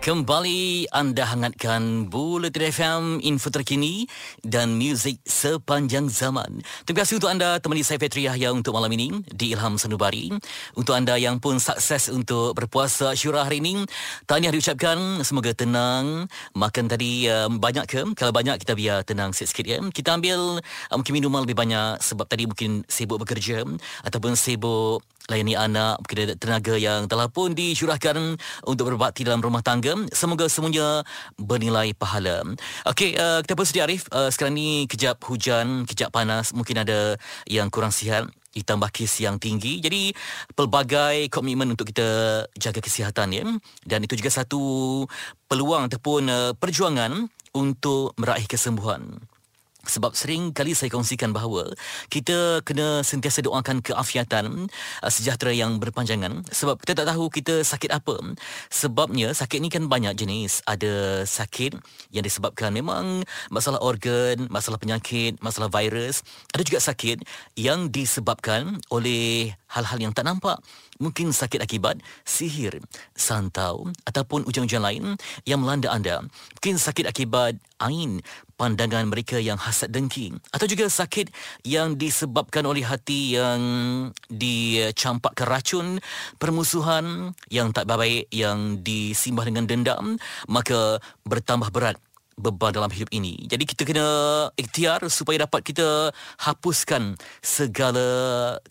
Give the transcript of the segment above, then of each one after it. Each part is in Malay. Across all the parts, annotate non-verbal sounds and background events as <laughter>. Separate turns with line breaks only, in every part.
Kembali anda hangatkan Bulletin FM, info terkini dan muzik sepanjang zaman. Terima kasih untuk anda temani saya Petri Yahya untuk malam ini di Ilham Sanubari. Untuk anda yang pun sukses untuk berpuasa syurah hari ini, tahniah diucapkan. Semoga tenang. Makan tadi um, banyak ke? Kalau banyak kita biar tenang sikit-sikit ya. Kita ambil um, mungkin minuman lebih banyak sebab tadi mungkin sibuk bekerja ataupun sibuk layani anak, mungkin ada tenaga yang telah pun disyurahkan untuk berbakti dalam rumah tangga. Semoga semuanya bernilai pahala. Okey, uh, kita pun sedia Arif. Uh, sekarang ni kejap hujan, kejap panas, mungkin ada yang kurang sihat ditambah kes yang tinggi. Jadi pelbagai komitmen untuk kita jaga kesihatan ya. Dan itu juga satu peluang ataupun uh, perjuangan untuk meraih kesembuhan. Sebab sering kali saya kongsikan bahawa kita kena sentiasa doakan keafiatan uh, sejahtera yang berpanjangan sebab kita tak tahu kita sakit apa. Sebabnya sakit ni kan banyak jenis. Ada sakit yang disebabkan memang masalah organ, masalah penyakit, masalah virus. Ada juga sakit yang disebabkan oleh hal-hal yang tak nampak. Mungkin sakit akibat sihir, santau ataupun ujian-ujian lain yang melanda anda. Mungkin sakit akibat ain, pandangan mereka yang hasad dengki. Atau juga sakit yang disebabkan oleh hati yang dicampakkan racun, permusuhan yang tak baik yang disimbah dengan dendam, maka bertambah berat beban dalam hidup ini. Jadi kita kena ikhtiar supaya dapat kita hapuskan segala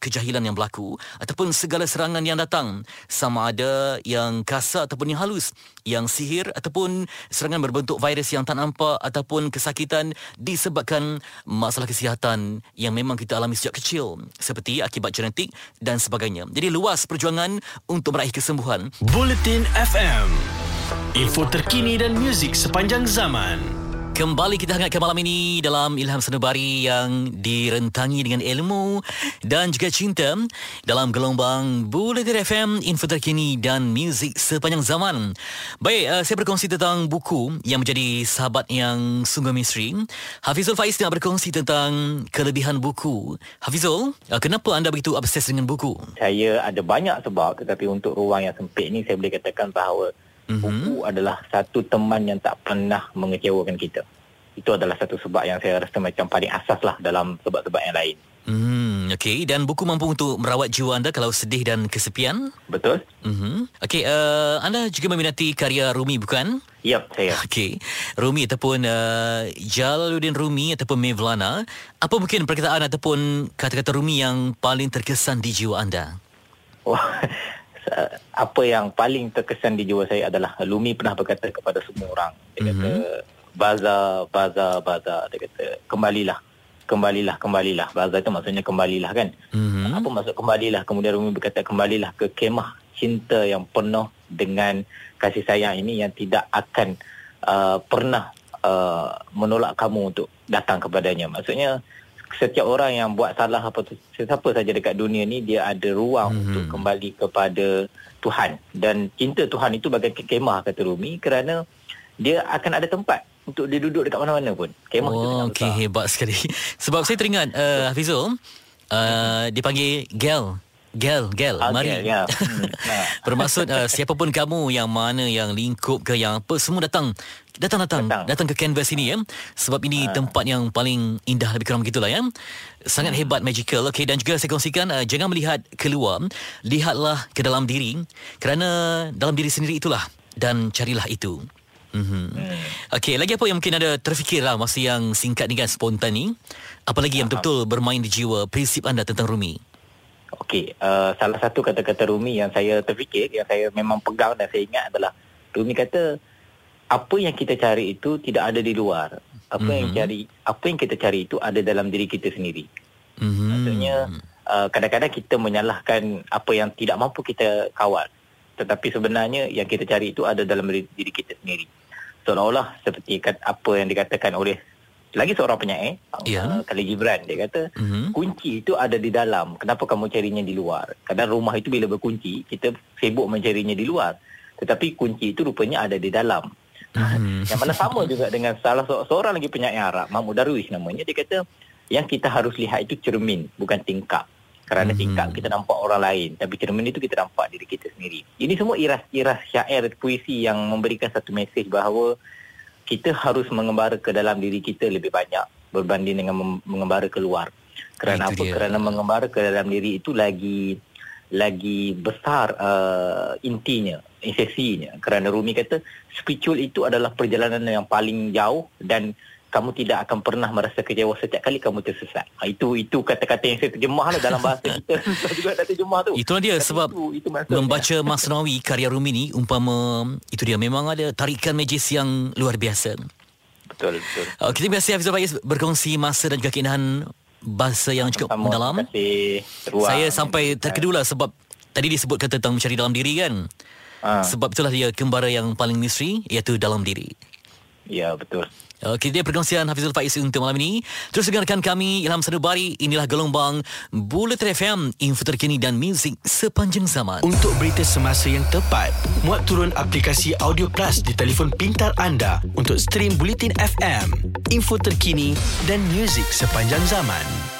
kejahilan yang berlaku ataupun segala serangan yang datang sama ada yang kasar ataupun yang halus, yang sihir ataupun serangan berbentuk virus yang tak nampak ataupun kesakitan disebabkan masalah kesihatan yang memang kita alami sejak kecil seperti akibat genetik dan sebagainya. Jadi luas perjuangan untuk meraih kesembuhan.
Bulletin FM. Info terkini dan muzik sepanjang zaman.
Kembali kita hangatkan malam ini dalam Ilham Sanubari yang direntangi dengan ilmu dan juga cinta dalam gelombang Bulletin FM, info terkini dan muzik sepanjang zaman. Baik, uh, saya berkongsi tentang buku yang menjadi sahabat yang sungguh misteri. Hafizul Faiz nak berkongsi tentang kelebihan buku. Hafizul, uh, kenapa anda begitu obses dengan buku?
Saya ada banyak sebab tetapi untuk ruang yang sempit ni saya boleh katakan bahawa mm-hmm. buku adalah satu teman yang tak pernah mengecewakan kita. Itu adalah satu sebab yang saya rasa macam paling asas lah dalam sebab-sebab yang lain.
Hmm, okey. Dan buku mampu untuk merawat jiwa anda kalau sedih dan kesepian?
Betul.
Mm-hmm. Okey, uh, anda juga meminati karya Rumi bukan?
Ya, saya.
Okey. Rumi ataupun uh, Jalaluddin Rumi ataupun Mevlana, apa mungkin perkataan ataupun kata-kata Rumi yang paling terkesan di jiwa anda?
Wah, <laughs> apa yang paling terkesan di jiwa saya adalah Lumi pernah berkata kepada semua orang. Dia kata, mm-hmm. baza, baza, baza. Dia kata, kembalilah. Kembalilah, kembalilah. Baza itu maksudnya kembalilah kan. Mm-hmm. Apa maksud kembalilah? Kemudian Rumi berkata, kembalilah ke kemah cinta yang penuh dengan kasih sayang ini yang tidak akan uh, pernah uh, menolak kamu untuk datang kepadanya. Maksudnya, setiap orang yang buat salah apa tu siapa saja dekat dunia ni dia ada ruang hmm. untuk kembali kepada Tuhan. Dan cinta Tuhan itu bagai kemah kata Rumi kerana dia akan ada tempat untuk dia duduk dekat mana-mana pun. Kemah
oh, itu okey hebat sekali. Sebab saya teringat uh, Hafizul uh, dipanggil Gel Gel, gel,
ah,
mari.
Gel, ya. hmm, <laughs>
Bermaksud uh, siapapun kamu yang mana yang lingkup ke yang apa semua datang datang datang datang, datang ke canvas ini ya. Sebab ini uh. tempat yang paling indah lebih kurang begitulah ya. Sangat hmm. hebat magical. Okey dan juga saya kongsikan uh, jangan melihat keluar, lihatlah ke dalam diri kerana dalam diri sendiri itulah dan carilah itu. Mm-hmm. Hmm. Okey, lagi apa yang mungkin ada terfikirlah masa yang singkat ni kan spontan ni? Apalagi yang betul-betul bermain di jiwa prinsip anda tentang Rumi?
Okey, uh, salah satu kata-kata Rumi yang saya terfikir, yang saya memang pegang dan saya ingat adalah Rumi kata apa yang kita cari itu tidak ada di luar. Apa mm-hmm. yang mhm. cari, apa yang kita cari itu ada dalam diri kita sendiri. Mm-hmm. Maksudnya uh, kadang-kadang kita menyalahkan apa yang tidak mampu kita kawal. Tetapi sebenarnya yang kita cari itu ada dalam diri, diri kita sendiri. Seolah-olah seperti apa yang dikatakan oleh lagi seorang penyair yeah. uh, Khalil Gibran dia kata mm-hmm. kunci itu ada di dalam kenapa kamu carinya di luar kadang rumah itu bila berkunci kita sibuk mencarinya di luar tetapi kunci itu rupanya ada di dalam mm-hmm. yang mana sama juga dengan salah seorang lagi penyair Arab Mahmud Darwish namanya dia kata Yang kita harus lihat itu cermin, bukan tingkap. Kerana hmm. tingkap kita nampak orang lain. Tapi cermin itu kita nampak diri kita sendiri. Ini semua iras-iras syair puisi yang memberikan satu mesej bahawa kita harus mengembara ke dalam diri kita lebih banyak berbanding dengan mengembara keluar. Kerana apa? Dia. Kerana mengembara ke dalam diri itu lagi lagi besar uh, intinya, esensinya. Kerana Rumi kata spiritual itu adalah perjalanan yang paling jauh dan kamu tidak akan pernah merasa kecewa setiap kali kamu tersesat. Ha, itu itu kata-kata yang saya terjemah lah dalam bahasa <laughs> kita. Saya juga dah terjemah tu.
Itulah dia Tapi sebab itu, itu membaca Masnawi karya Rumi ni umpama itu dia memang ada tarikan magis yang luar biasa.
Betul, betul.
Uh, kita biasa Hafizul Faiz berkongsi masa dan juga keindahan bahasa yang cukup Sama, mendalam. Saya sampai terkedulah sebab tadi disebutkan tentang mencari dalam diri kan. Ha. Sebab itulah dia kembara yang paling misteri iaitu dalam diri.
Ya, betul.
Okey, dia perkongsian Hafizul Faiz untuk malam ini. Terus dengarkan kami Ilham Sanubari. Inilah gelombang Bullet FM, info terkini dan muzik sepanjang zaman.
Untuk berita semasa yang tepat, muat turun aplikasi Audio Plus di telefon pintar anda untuk stream Bulletin FM, info terkini dan muzik sepanjang zaman.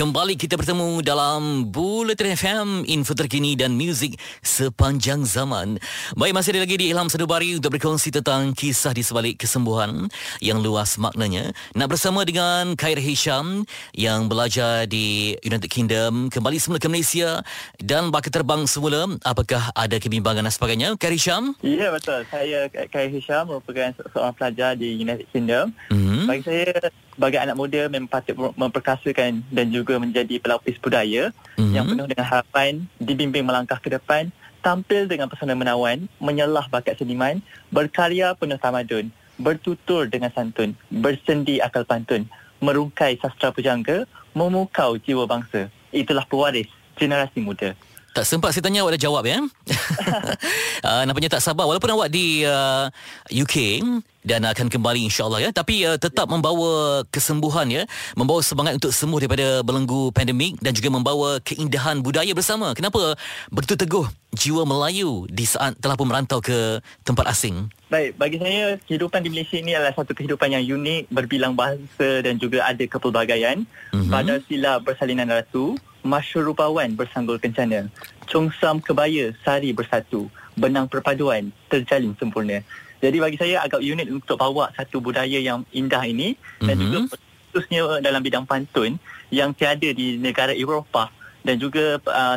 Kembali kita bertemu dalam Bulletin FM, info terkini dan muzik sepanjang zaman. Baik, masih ada lagi di Ilham Sadubari untuk berkongsi tentang kisah di sebalik kesembuhan yang luas maknanya. Nak bersama dengan Khair Hisham yang belajar di United Kingdom, kembali semula ke Malaysia dan bakal terbang semula. Apakah ada kebimbangan dan sebagainya? Khair Hisham?
Ya, betul. Saya Khair Hisham merupakan seorang pelajar di United Kingdom. Mm-hmm. Bagi saya, sebagai anak muda memang patut memperkasakan dan juga menjadi pelapis budaya mm-hmm. yang penuh dengan harapan, dibimbing melangkah ke depan, tampil dengan pesona menawan, menyelah bakat seniman, berkarya penuh tamadun, bertutur dengan santun, bersendi akal pantun, merungkai sastra pujangga, memukau jiwa bangsa. Itulah pewaris generasi muda.
Tak sempat saya tanya awak dah jawab ya. uh, <laughs> nampaknya tak sabar. Walaupun awak di uh, UK dan akan kembali insya-Allah ya. Tapi uh, tetap membawa kesembuhan ya. Membawa semangat untuk sembuh daripada belenggu pandemik dan juga membawa keindahan budaya bersama. Kenapa begitu teguh jiwa Melayu di saat telah pun merantau ke tempat asing?
Baik bagi saya kehidupan di Malaysia ini adalah satu kehidupan yang unik berbilang bahasa dan juga ada kepelbagaian. Mm-hmm. pada sila bersalinan ratu masyur rupawan bersanggul kencana cungsam kebaya sari bersatu benang perpaduan terjalin sempurna jadi bagi saya agak unik untuk bawa satu budaya yang indah ini mm-hmm. dan juga mhm. khususnya dalam bidang pantun yang tiada di negara Eropah dan juga uh,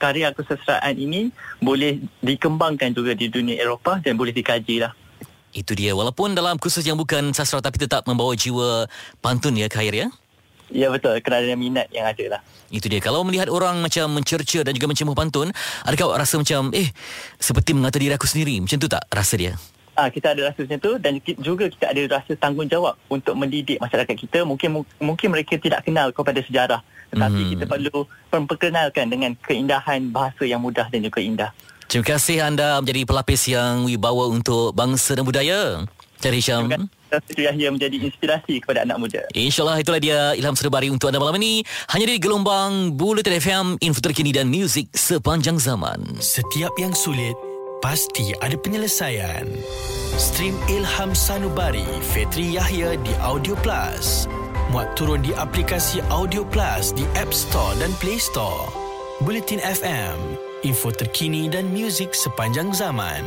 karya kesesastraan ini boleh dikembangkan juga di dunia Eropah dan boleh dikaji lah.
Itu dia. Walaupun dalam khusus yang bukan sastra tapi tetap membawa jiwa pantun ya Khair ya?
Ya betul. Kerana minat yang ada lah.
Itu dia. Kalau melihat orang macam mencerca dan juga mencemuh pantun, adakah awak rasa macam eh seperti mengata diri aku sendiri? Macam tu tak rasa dia?
Ah kita ada rasa macam tu dan juga kita ada rasa tanggungjawab untuk mendidik masyarakat kita mungkin mungkin mereka tidak kenal kepada sejarah tetapi hmm. kita perlu memperkenalkan dengan keindahan bahasa yang mudah dan juga indah.
Terima kasih anda menjadi pelapis yang wibawa untuk bangsa dan budaya. Cari Syam.
Terima kasih menjadi inspirasi kepada anak muda.
InsyaAllah itulah dia Ilham Serbari untuk anda malam ini. Hanya di gelombang Bulletin FM, info terkini dan muzik sepanjang zaman.
Setiap yang sulit, pasti ada penyelesaian. Stream Ilham Sanubari, Fetri Yahya di Audio Plus. Muat turun di aplikasi Audio Plus di App Store dan Play Store. Bulletin FM, info terkini dan muzik sepanjang zaman.